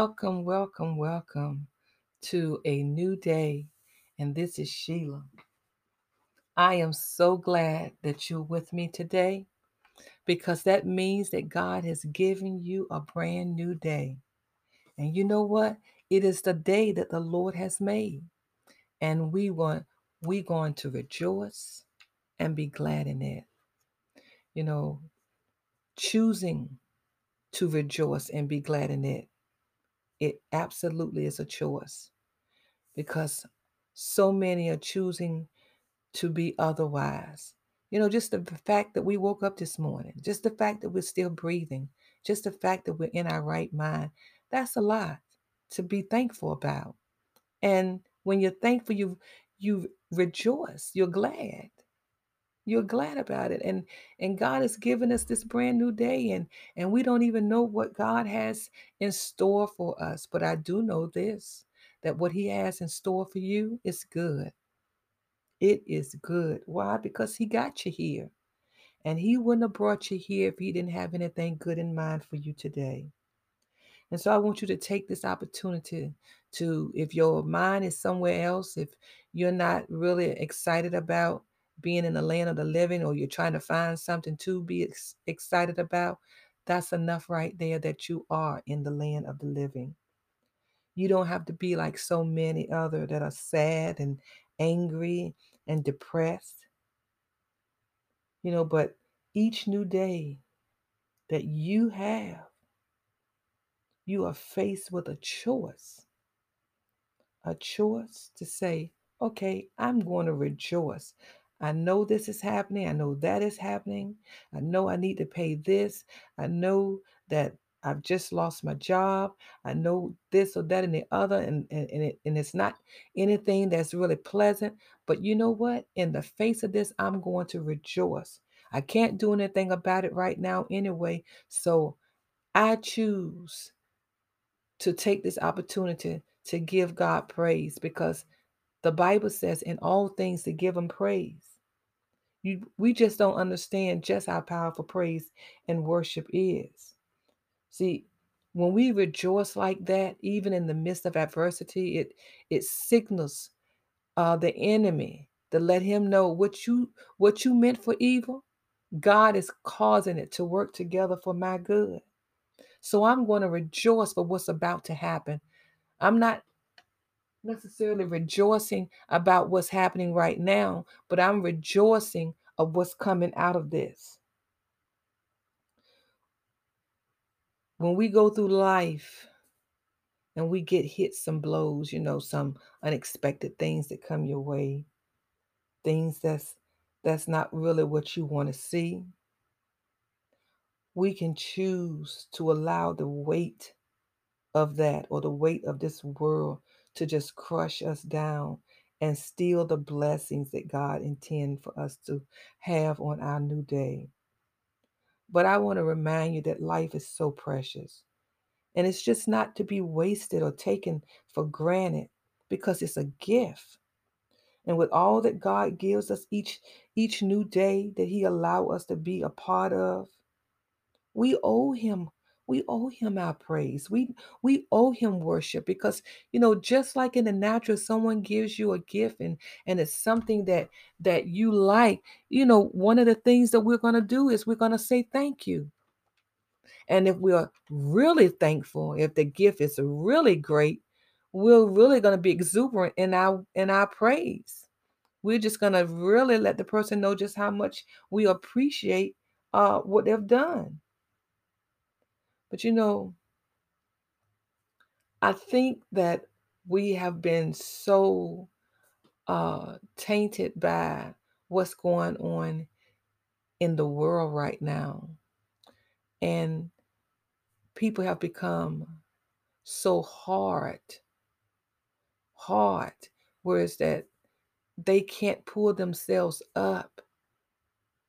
Welcome, welcome, welcome to a new day. And this is Sheila. I am so glad that you're with me today because that means that God has given you a brand new day. And you know what? It is the day that the Lord has made. And we want we're going to rejoice and be glad in it. You know, choosing to rejoice and be glad in it. It absolutely is a choice because so many are choosing to be otherwise. You know, just the fact that we woke up this morning, just the fact that we're still breathing, just the fact that we're in our right mind, that's a lot to be thankful about. And when you're thankful, you you rejoice, you're glad. You're glad about it. And and God has given us this brand new day and and we don't even know what God has in store for us, but I do know this that what he has in store for you is good. It is good. Why? Because he got you here. And he wouldn't have brought you here if he didn't have anything good in mind for you today. And so I want you to take this opportunity to, if your mind is somewhere else, if you're not really excited about being in the land of the living or you're trying to find something to be ex- excited about, that's enough right there that you are in the land of the living. You don't have to be like so many other that are sad and angry and depressed. You know, but each new day that you have you are faced with a choice. A choice to say, okay, I'm going to rejoice. I know this is happening. I know that is happening. I know I need to pay this. I know that I've just lost my job. I know this or that and the other, and, and, and, it, and it's not anything that's really pleasant. But you know what? In the face of this, I'm going to rejoice. I can't do anything about it right now anyway. So I choose to take this opportunity to give God praise because the Bible says in all things to give him praise. You, we just don't understand just how powerful praise and worship is. See, when we rejoice like that, even in the midst of adversity, it it signals uh, the enemy to let him know what you what you meant for evil. God is causing it to work together for my good. So I'm going to rejoice for what's about to happen. I'm not necessarily rejoicing about what's happening right now, but I'm rejoicing of what's coming out of this. When we go through life and we get hit some blows, you know, some unexpected things that come your way, things that's that's not really what you want to see. We can choose to allow the weight of that or the weight of this world to just crush us down and steal the blessings that God intends for us to have on our new day. But I want to remind you that life is so precious. And it's just not to be wasted or taken for granted because it's a gift. And with all that God gives us each each new day that he allow us to be a part of, we owe him we owe him our praise. We we owe him worship because you know just like in the natural someone gives you a gift and and it's something that that you like you know one of the things that we're going to do is we're going to say thank you. And if we're really thankful if the gift is really great we're really going to be exuberant in our in our praise. We're just going to really let the person know just how much we appreciate uh, what they've done but you know, I think that we have been so uh, tainted by what's going on in the world right now. And people have become so hard, hard, whereas that they can't pull themselves up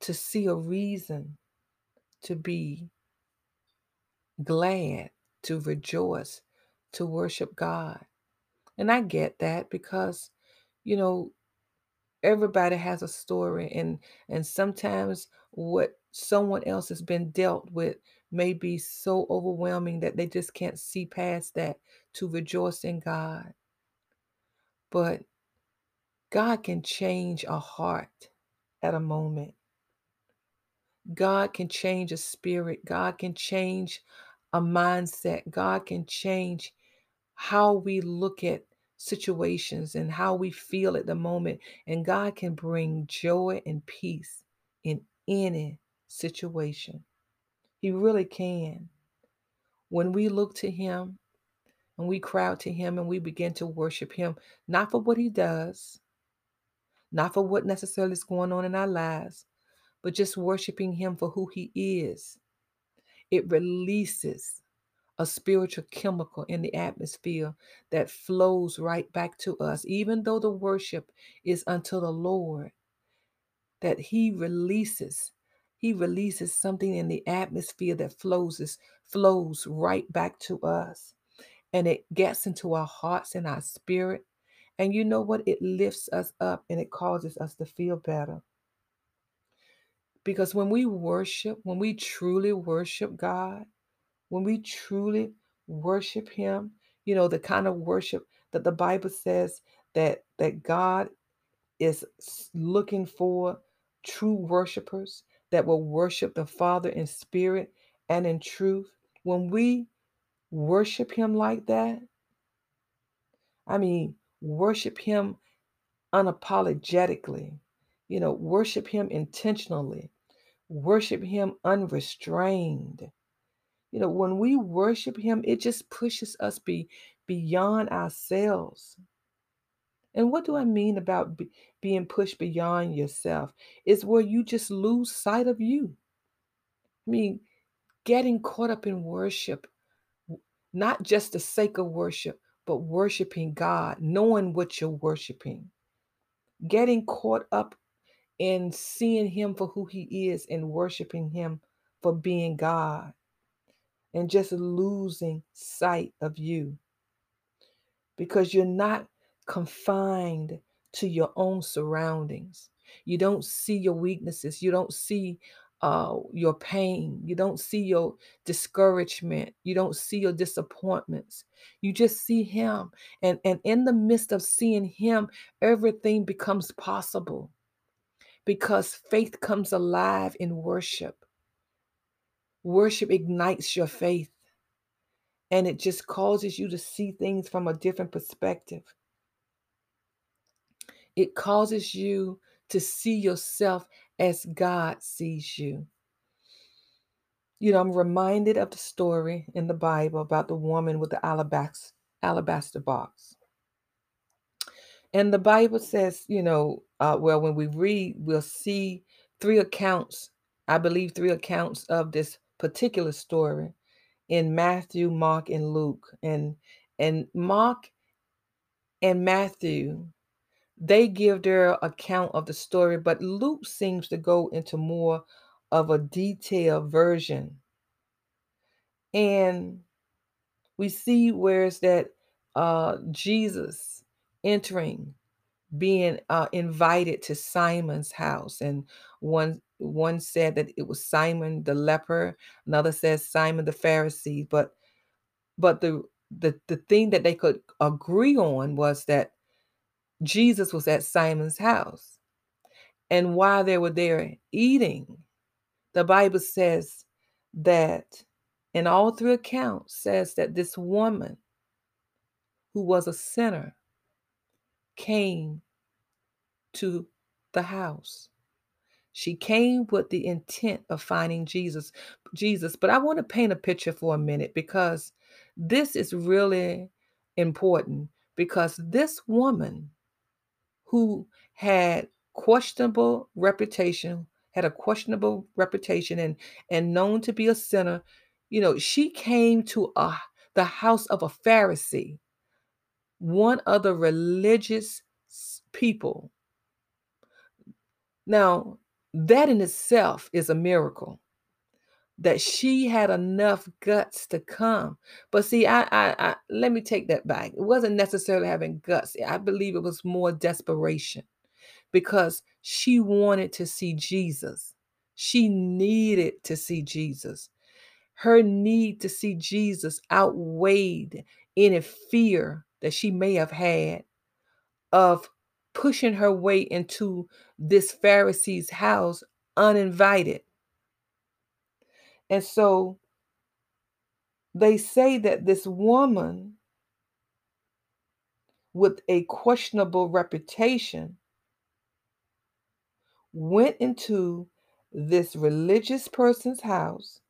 to see a reason to be glad, to rejoice, to worship God. And I get that because, you know, everybody has a story and and sometimes what someone else has been dealt with may be so overwhelming that they just can't see past that to rejoice in God. But God can change a heart at a moment. God can change a spirit. God can change a mindset. God can change how we look at situations and how we feel at the moment. And God can bring joy and peace in any situation. He really can. When we look to Him and we crowd to Him and we begin to worship Him, not for what He does, not for what necessarily is going on in our lives, but just worshiping Him for who He is, it releases a spiritual chemical in the atmosphere that flows right back to us, even though the worship is unto the Lord, that He releases. He releases something in the atmosphere that flows flows right back to us. And it gets into our hearts and our spirit. And you know what? It lifts us up and it causes us to feel better. Because when we worship, when we truly worship God, when we truly worship him, you know, the kind of worship that the Bible says that that God is looking for true worshipers that will worship the Father in spirit and in truth. When we worship him like that, I mean, worship him unapologetically, you know, worship him intentionally, worship him unrestrained you know, when we worship Him, it just pushes us be beyond ourselves. And what do I mean about be, being pushed beyond yourself? Is where you just lose sight of you. I mean, getting caught up in worship, not just the sake of worship, but worshiping God, knowing what you're worshiping. Getting caught up in seeing Him for who He is and worshiping Him for being God and just losing sight of you because you're not confined to your own surroundings. You don't see your weaknesses. You don't see uh, your pain. You don't see your discouragement. You don't see your disappointments. You just see Him. And, and in the midst of seeing Him, everything becomes possible because faith comes alive in worship. Worship ignites your faith and it just causes you to see things from a different perspective. It causes you to see yourself as God sees you. You know, I'm reminded of the story in the Bible about the woman with the alabaster, alabaster box. And the Bible says, you know, uh, well, when we read, we'll see three accounts, I believe, three accounts of this particular story in Matthew, Mark, and Luke. And and Mark and Matthew, they give their account of the story, but Luke seems to go into more of a detailed version. And we see where's that uh Jesus entering being uh, invited to Simon's house, and one one said that it was Simon the leper, another says Simon the Pharisee, but but the the the thing that they could agree on was that Jesus was at Simon's house, and while they were there eating, the Bible says that in all three accounts says that this woman who was a sinner came to the house. She came with the intent of finding Jesus. Jesus, but I want to paint a picture for a minute because this is really important because this woman who had questionable reputation, had a questionable reputation and and known to be a sinner, you know, she came to a, the house of a Pharisee, one of the religious people now, that in itself is a miracle that she had enough guts to come. But see, I, I, I let me take that back. It wasn't necessarily having guts. I believe it was more desperation because she wanted to see Jesus. She needed to see Jesus. her need to see Jesus outweighed any fear that she may have had of pushing her way into this Pharisee's house uninvited. And so they say that this woman with a questionable reputation went into this religious person's house,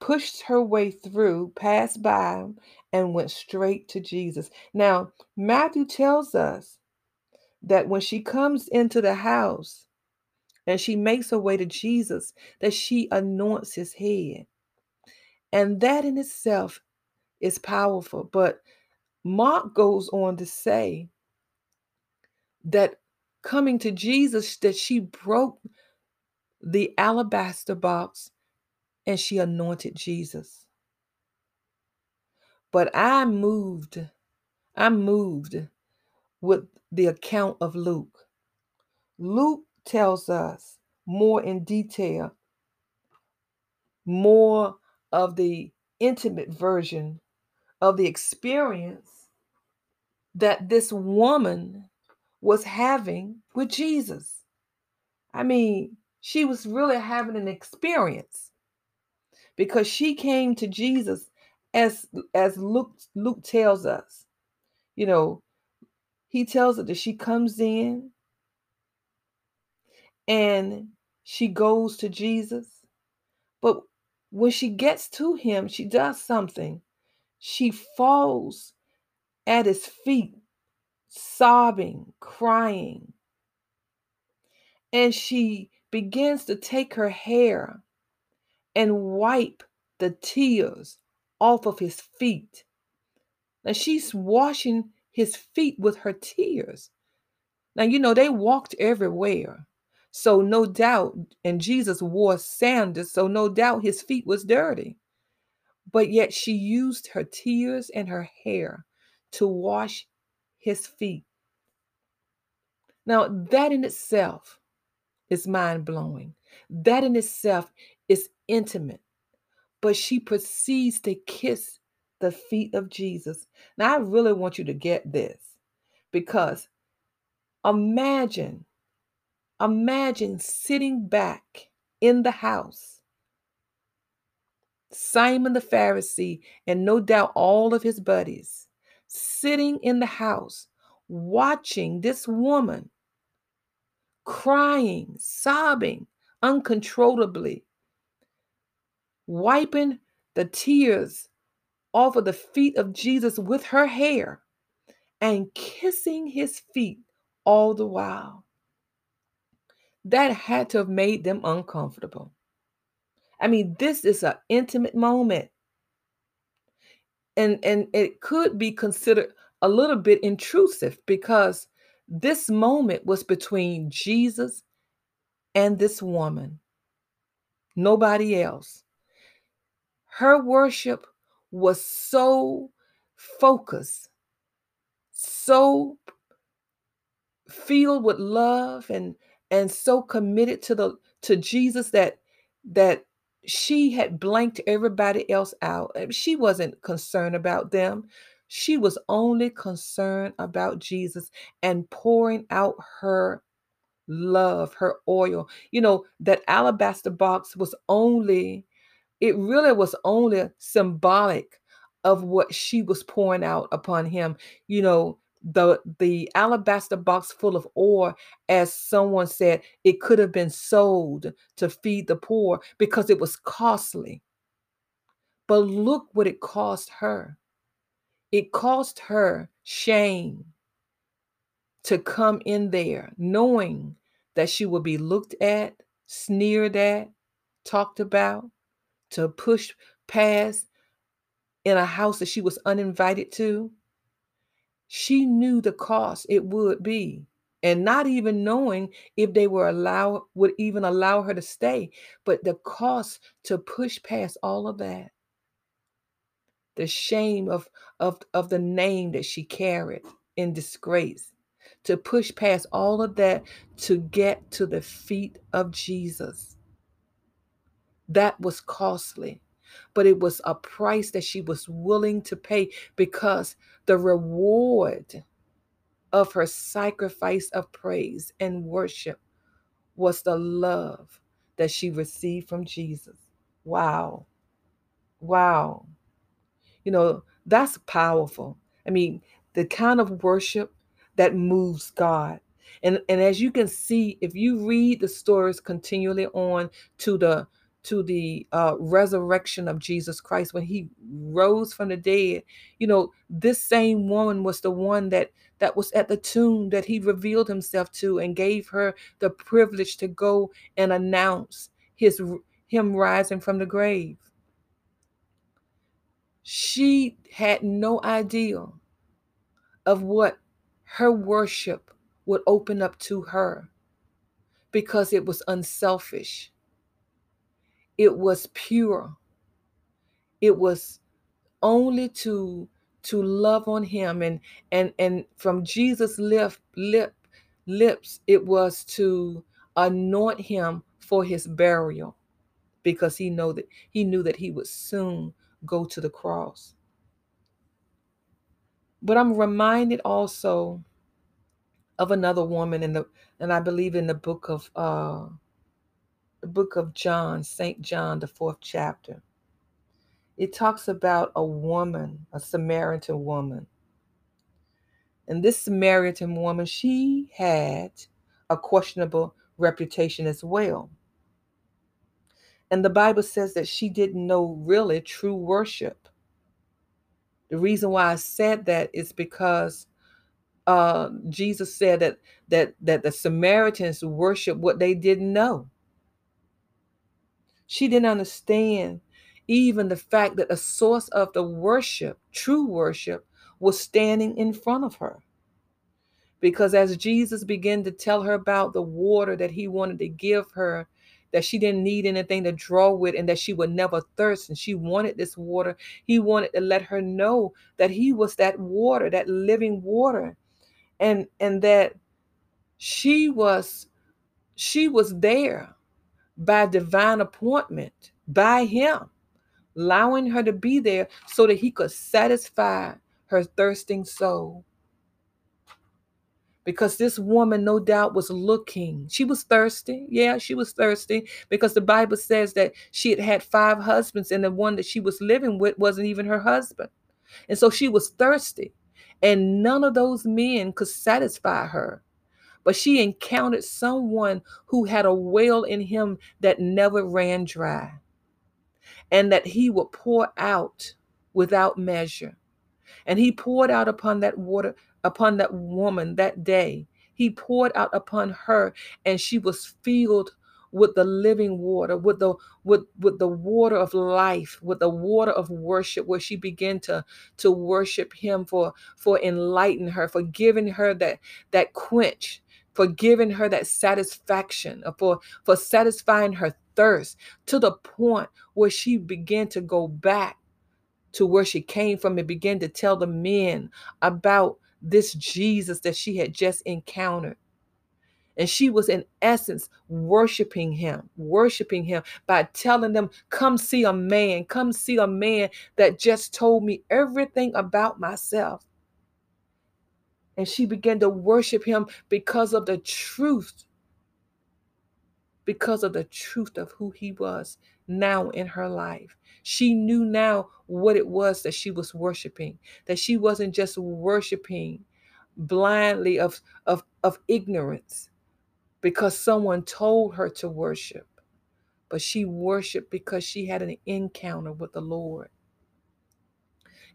pushed her way through, passed by and went straight to Jesus. Now, Matthew tells us that when she comes into the house and she makes her way to Jesus, that she anoints his head. And that in itself is powerful. But Mark goes on to say that coming to Jesus, that she broke the alabaster box and she anointed Jesus. But I moved, I'm moved with the account of Luke. Luke tells us more in detail, more of the intimate version of the experience that this woman was having with Jesus. I mean, she was really having an experience because she came to Jesus as as Luke Luke tells us. You know, he tells her that she comes in and she goes to Jesus. But when she gets to him, she does something. She falls at his feet, sobbing, crying. And she begins to take her hair and wipe the tears off of his feet. And she's washing his feet with her tears. Now, you know, they walked everywhere. So, no doubt, and Jesus wore sandals, so no doubt his feet was dirty. But yet she used her tears and her hair to wash his feet. Now, that in itself is mind blowing. That in itself is intimate. But she proceeds to kiss the feet of Jesus. Now, I really want you to get this because imagine, imagine sitting back in the house, Simon the Pharisee, and no doubt all of his buddies, sitting in the house, watching this woman crying, sobbing uncontrollably, wiping the tears off of the feet of Jesus with her hair and kissing his feet all the while. That had to have made them uncomfortable. I mean, this is an intimate moment. And, and it could be considered a little bit intrusive because this moment was between Jesus and this woman, nobody else. Her worship was so focused, so filled with love and and so committed to the to Jesus that that she had blanked everybody else out. She wasn't concerned about them. She was only concerned about Jesus and pouring out her love, her oil. You know, that alabaster box was only it really was only symbolic of what she was pouring out upon him. You know, the the alabaster box full of ore as someone said it could have been sold to feed the poor because it was costly but look what it cost her it cost her shame to come in there knowing that she would be looked at sneered at talked about to push past in a house that she was uninvited to. She knew the cost it would be, and not even knowing if they were allow would even allow her to stay, but the cost to push past all of that. The shame of, of, of the name that she carried in disgrace, to push past all of that to get to the feet of Jesus. That was costly, but it was a price that she was willing to pay because the reward of her sacrifice of praise and worship was the love that she received from Jesus. Wow. Wow. You know, that's powerful. I mean, the kind of worship that moves God. And and as you can see, if you read the stories continually on to the to the uh, resurrection of Jesus Christ when he rose from the dead, you know, this same woman was the one that that was at the tomb that he revealed himself to and gave her the privilege to go and announce his him rising from the grave. She had no idea of what her worship would open up to her because it was unselfish. It was pure. It was only to to love on him and and and from Jesus lip lip lips it was to anoint him for his burial because he know that he knew that he would soon go to the cross. But I'm reminded also of another woman in the and I believe in the book of uh the book of John, St. John, the fourth chapter. It talks about a woman, a Samaritan woman. And this Samaritan woman, she had a questionable reputation as well. And the Bible says that she didn't know really true worship. The reason why I said that is because uh, Jesus said that that that the Samaritans worship what they didn't know. She didn't understand even the fact that the source of the worship, true worship, was standing in front of her. Because as Jesus began to tell her about the water that he wanted to give her, that she didn't need anything to draw with and that she would never thirst, and she wanted this water, he wanted to let her know that he was that water, that living water. And and that she was she was there by divine appointment by him allowing her to be there so that he could satisfy her thirsting soul. Because this woman, no doubt, was looking. She was thirsty. Yeah, she was thirsty because the Bible says that she had had five husbands, and the one that she was living with wasn't even her husband. And so she was thirsty, and none of those men could satisfy her. But she encountered someone who had a well in him that never ran dry and that he would pour out without measure. And he poured out upon that water, upon that woman that day. He poured out upon her, and she was filled with the living water, with the with with the water of life, with the water of worship, where she began to to worship him for for enlighten her, for giving her that that quench, for giving her that satisfaction, uh, for for satisfying her thirst to the point where she began to go back to where she came from and began to tell the men about this Jesus that she had just encountered. And she was, in essence, worshiping him, worshiping him by telling them, Come see a man, come see a man that just told me everything about myself. And she began to worship him because of the truth because of the truth of who he was now in her life. She knew now what it was that she was worshiping, that she wasn't just worshiping blindly of, of, of ignorance because someone told her to worship, but she worshiped because she had an encounter with the Lord.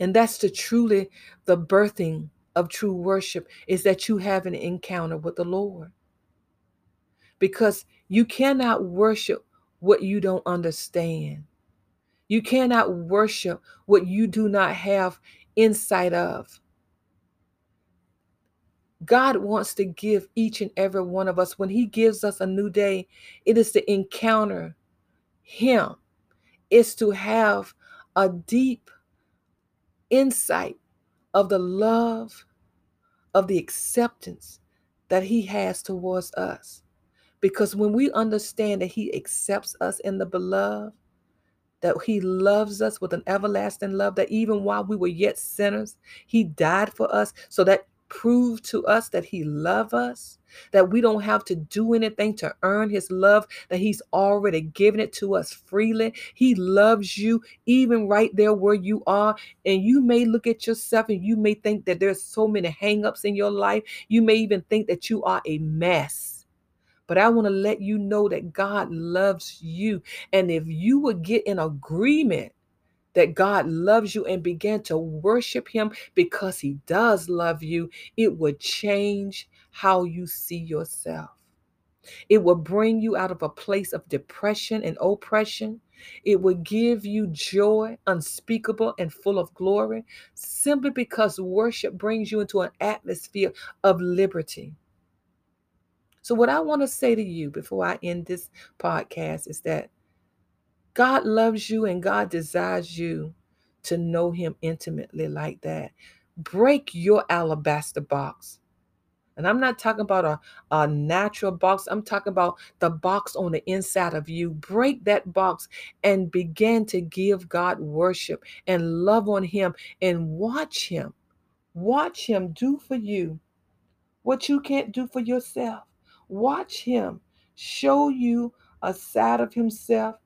And that's the truly the birthing of true worship is that you have an encounter with the Lord. Because you cannot worship what you don't understand. You cannot worship what you do not have insight of. God wants to give each and every one of us, when He gives us a new day, it is to encounter Him, it's to have a deep insight of the love, of the acceptance that He has towards us Because when we understand that He accepts us in the beloved, that He loves us with an everlasting love, that even while we were yet sinners, He died for us. So that proved to us that He loves us, that we don't have to do anything to earn His love, that He's already given it to us freely. He loves you even right there where you are. And you may look at yourself and you may think that there's so many hangups in your life. You may even think that you are a mess. But I want to let you know that God loves you. And if you would get in agreement that God loves you and begin to worship Him because He does love you, it would change how you see yourself. It will bring you out of a place of depression and oppression. It will give you joy unspeakable and full of glory simply because worship brings you into an atmosphere of liberty. So, what I want to say to you before I end this podcast is that God loves you and God desires you to know Him intimately like that. Break your alabaster box. And I'm not talking about a, a natural box. I'm talking about the box on the inside of you. Break that box and begin to give God worship and love on Him and watch Him. Watch Him do for you what you can't do for yourself. Watch him show you a side of himself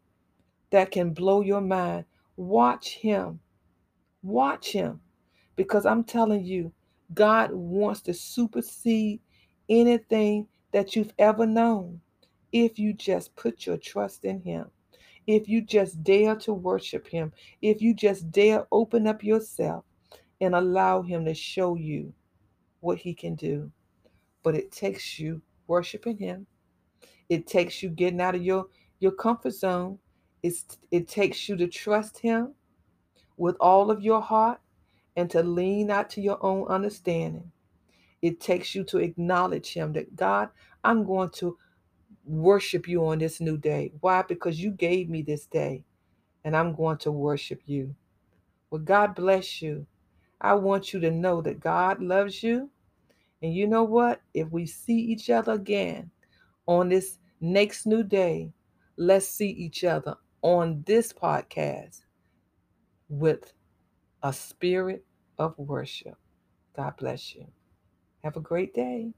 that can blow your mind. Watch him. Watch him. Because I'm telling you, God wants to supersede anything that you've ever known if you just put your trust in him. If you just dare to worship him, if you just dare open up yourself and allow him to show you what he can do. But it takes you worshiping him. It takes you getting out of your, your comfort zone. It's, it takes you to trust him with all of your heart and to lean out to your own understanding. It takes you to acknowledge him that God, I'm going to worship you on this new day. Why? Because you gave me this day and I'm going to worship you. Well, God bless you. I want you to know that God loves you and you know what? If we see each other again on this next new day, let's see each other on this podcast with a spirit of worship. God bless you. Have a great day.